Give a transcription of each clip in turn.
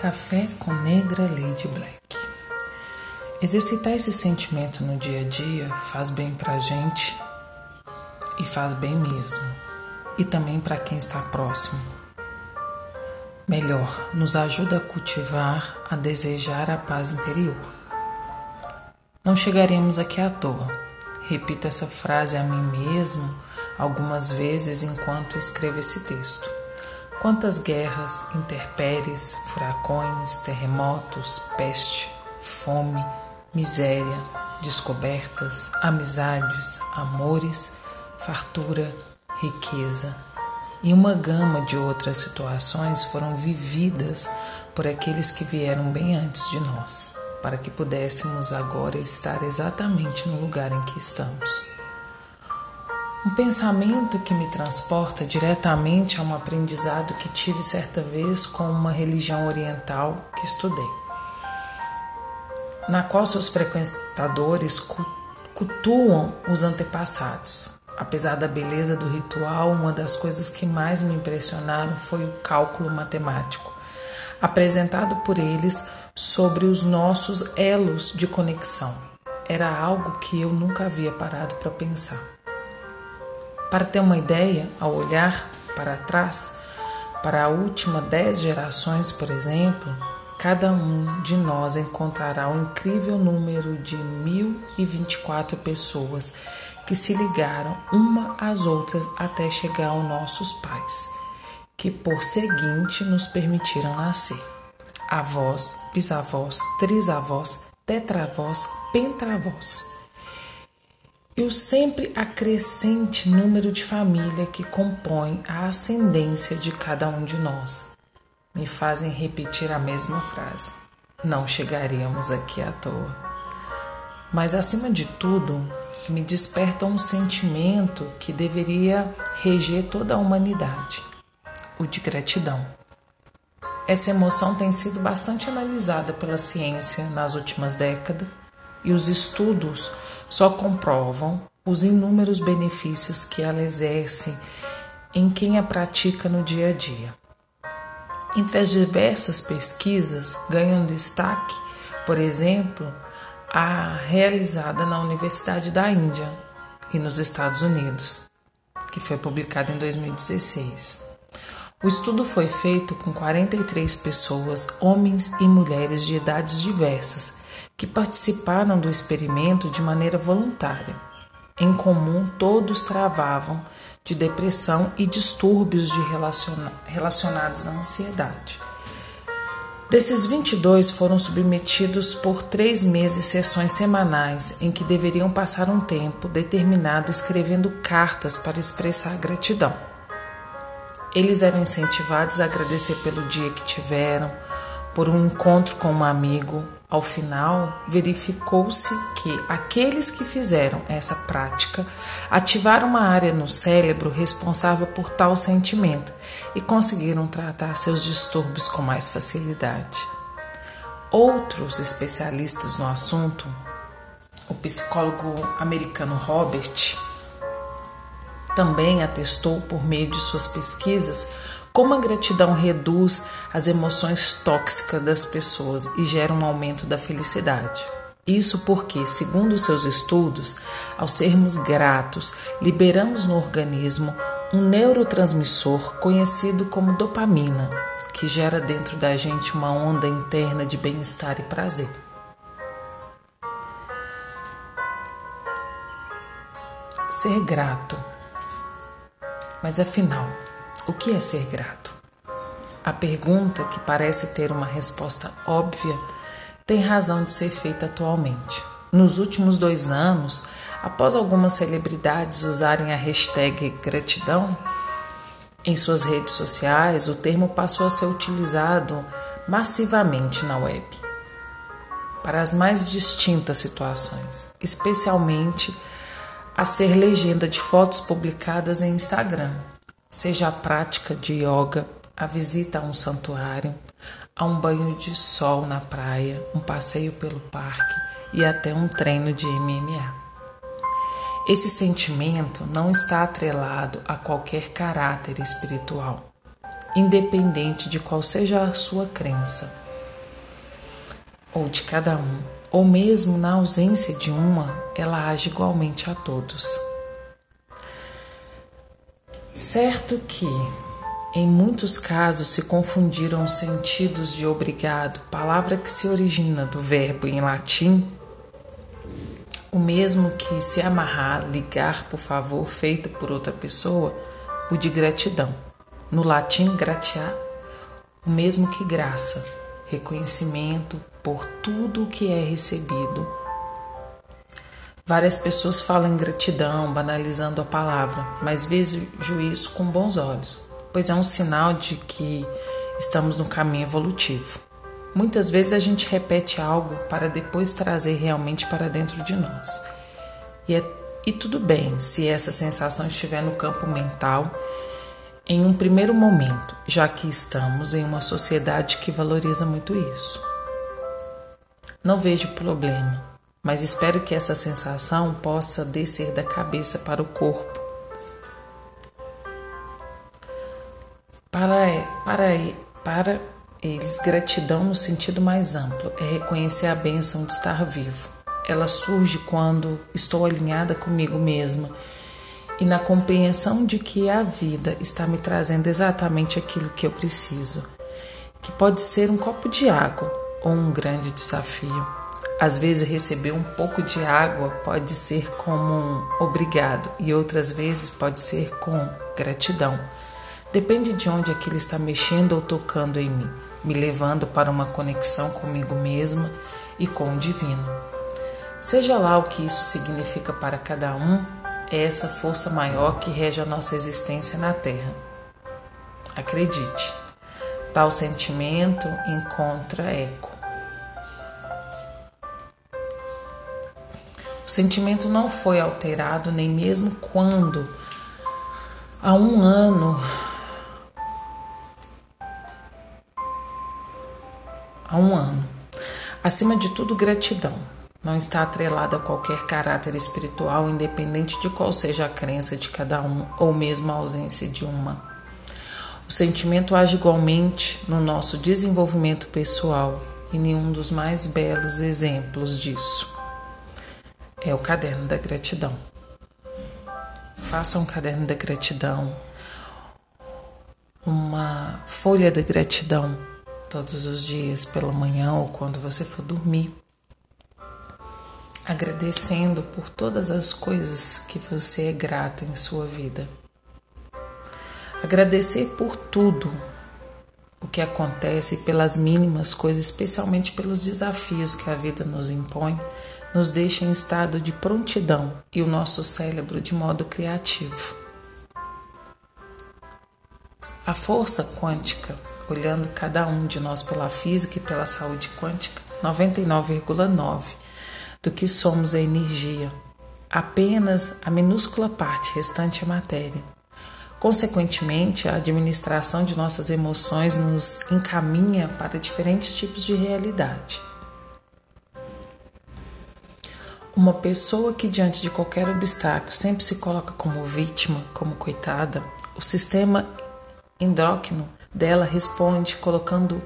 Café com Negra Lady Black. Exercitar esse sentimento no dia a dia faz bem pra gente e faz bem mesmo, e também para quem está próximo. Melhor, nos ajuda a cultivar, a desejar a paz interior. Não chegaremos aqui à toa. Repita essa frase a mim mesmo algumas vezes enquanto escrevo esse texto. Quantas guerras, intempéries, furacões, terremotos, peste, fome, miséria, descobertas, amizades, amores, fartura, riqueza e uma gama de outras situações foram vividas por aqueles que vieram bem antes de nós, para que pudéssemos agora estar exatamente no lugar em que estamos. Um pensamento que me transporta diretamente a um aprendizado que tive certa vez com uma religião oriental que estudei, na qual seus frequentadores cultuam os antepassados. Apesar da beleza do ritual, uma das coisas que mais me impressionaram foi o cálculo matemático, apresentado por eles sobre os nossos elos de conexão. Era algo que eu nunca havia parado para pensar. Para ter uma ideia, ao olhar para trás, para a última dez gerações, por exemplo, cada um de nós encontrará um incrível número de 1024 pessoas que se ligaram uma às outras até chegar aos nossos pais, que por seguinte nos permitiram nascer. Avós, bisavós, trisavós, tetravós, pentravós e o sempre acrescente número de família que compõe a ascendência de cada um de nós me fazem repetir a mesma frase. Não chegaríamos aqui à toa. Mas acima de tudo, me desperta um sentimento que deveria reger toda a humanidade: o de gratidão. Essa emoção tem sido bastante analisada pela ciência nas últimas décadas e os estudos só comprovam os inúmeros benefícios que ela exerce em quem a pratica no dia a dia. Entre as diversas pesquisas, ganham destaque, por exemplo, a realizada na Universidade da Índia e nos Estados Unidos, que foi publicada em 2016. O estudo foi feito com 43 pessoas, homens e mulheres de idades diversas, que participaram do experimento de maneira voluntária. Em comum, todos travavam de depressão e distúrbios de relaciona relacionados à ansiedade. Desses 22 foram submetidos por três meses sessões semanais em que deveriam passar um tempo determinado escrevendo cartas para expressar gratidão. Eles eram incentivados a agradecer pelo dia que tiveram, por um encontro com um amigo, ao final, verificou-se que aqueles que fizeram essa prática ativaram uma área no cérebro responsável por tal sentimento e conseguiram tratar seus distúrbios com mais facilidade. Outros especialistas no assunto, o psicólogo americano Robert, também atestou por meio de suas pesquisas como a gratidão reduz as emoções tóxicas das pessoas e gera um aumento da felicidade. Isso porque, segundo seus estudos, ao sermos gratos, liberamos no organismo um neurotransmissor conhecido como dopamina, que gera dentro da gente uma onda interna de bem-estar e prazer. Ser grato. Mas afinal, o que é ser grato? A pergunta, que parece ter uma resposta óbvia, tem razão de ser feita atualmente. Nos últimos dois anos, após algumas celebridades usarem a hashtag gratidão em suas redes sociais, o termo passou a ser utilizado massivamente na web para as mais distintas situações, especialmente a ser legenda de fotos publicadas em Instagram, seja a prática de yoga, a visita a um santuário, a um banho de sol na praia, um passeio pelo parque e até um treino de MMA. Esse sentimento não está atrelado a qualquer caráter espiritual, independente de qual seja a sua crença. ou de cada um, ou mesmo na ausência de uma, ela age igualmente a todos. Certo que, em muitos casos, se confundiram os sentidos de obrigado, palavra que se origina do verbo em latim, o mesmo que se amarrar, ligar por favor feito por outra pessoa, o de gratidão. No latim, gratiar, o mesmo que graça, reconhecimento por tudo o que é recebido. Várias pessoas falam em gratidão, banalizando a palavra, mas vejo isso com bons olhos, pois é um sinal de que estamos no caminho evolutivo. Muitas vezes a gente repete algo para depois trazer realmente para dentro de nós. E, é, e tudo bem se essa sensação estiver no campo mental em um primeiro momento, já que estamos em uma sociedade que valoriza muito isso. Não vejo problema, mas espero que essa sensação possa descer da cabeça para o corpo. Para, para, para eles, gratidão no sentido mais amplo é reconhecer a bênção de estar vivo. Ela surge quando estou alinhada comigo mesma e na compreensão de que a vida está me trazendo exatamente aquilo que eu preciso, que pode ser um copo de água ou um grande desafio. Às vezes, receber um pouco de água pode ser como um obrigado, e outras vezes pode ser com gratidão. Depende de onde aquilo está mexendo ou tocando em mim, me levando para uma conexão comigo mesma e com o divino. Seja lá o que isso significa para cada um, é essa força maior que rege a nossa existência na Terra. Acredite, tal sentimento encontra eco. O sentimento não foi alterado nem mesmo quando, há um ano, há um ano. Acima de tudo, gratidão não está atrelada a qualquer caráter espiritual, independente de qual seja a crença de cada um ou mesmo a ausência de uma. O sentimento age igualmente no nosso desenvolvimento pessoal e nenhum dos mais belos exemplos disso é o caderno da gratidão. Faça um caderno da gratidão, uma folha da gratidão todos os dias pela manhã ou quando você for dormir agradecendo por todas as coisas que você é grato em sua vida. Agradecer por tudo o que acontece, pelas mínimas coisas, especialmente pelos desafios que a vida nos impõe, nos deixa em estado de prontidão e o nosso cérebro de modo criativo. A força quântica, olhando cada um de nós pela física e pela saúde quântica, 99,9 do que somos a energia. Apenas a minúscula parte restante é matéria. Consequentemente, a administração de nossas emoções nos encaminha para diferentes tipos de realidade. Uma pessoa que, diante de qualquer obstáculo, sempre se coloca como vítima, como coitada, o sistema endócrino dela responde colocando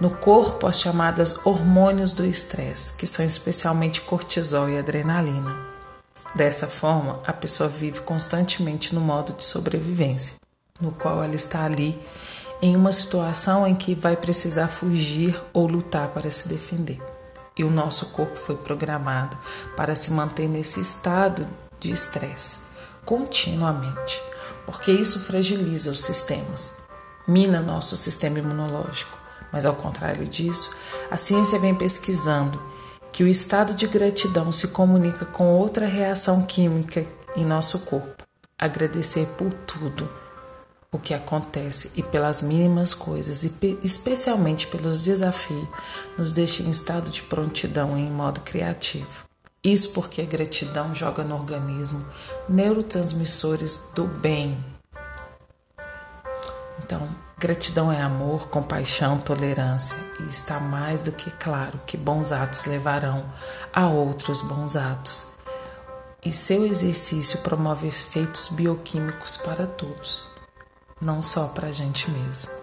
no corpo as chamadas hormônios do estresse, que são especialmente cortisol e adrenalina. Dessa forma, a pessoa vive constantemente no modo de sobrevivência, no qual ela está ali em uma situação em que vai precisar fugir ou lutar para se defender. E o nosso corpo foi programado para se manter nesse estado de estresse continuamente, porque isso fragiliza os sistemas, mina nosso sistema imunológico mas ao contrário disso, a ciência vem pesquisando que o estado de gratidão se comunica com outra reação química em nosso corpo. Agradecer por tudo o que acontece e pelas mínimas coisas, e especialmente pelos desafios, nos deixa em estado de prontidão e em modo criativo. Isso porque a gratidão joga no organismo neurotransmissores do bem. Então, Gratidão é amor, compaixão, tolerância, e está mais do que claro que bons atos levarão a outros bons atos. E seu exercício promove efeitos bioquímicos para todos, não só para a gente mesmo.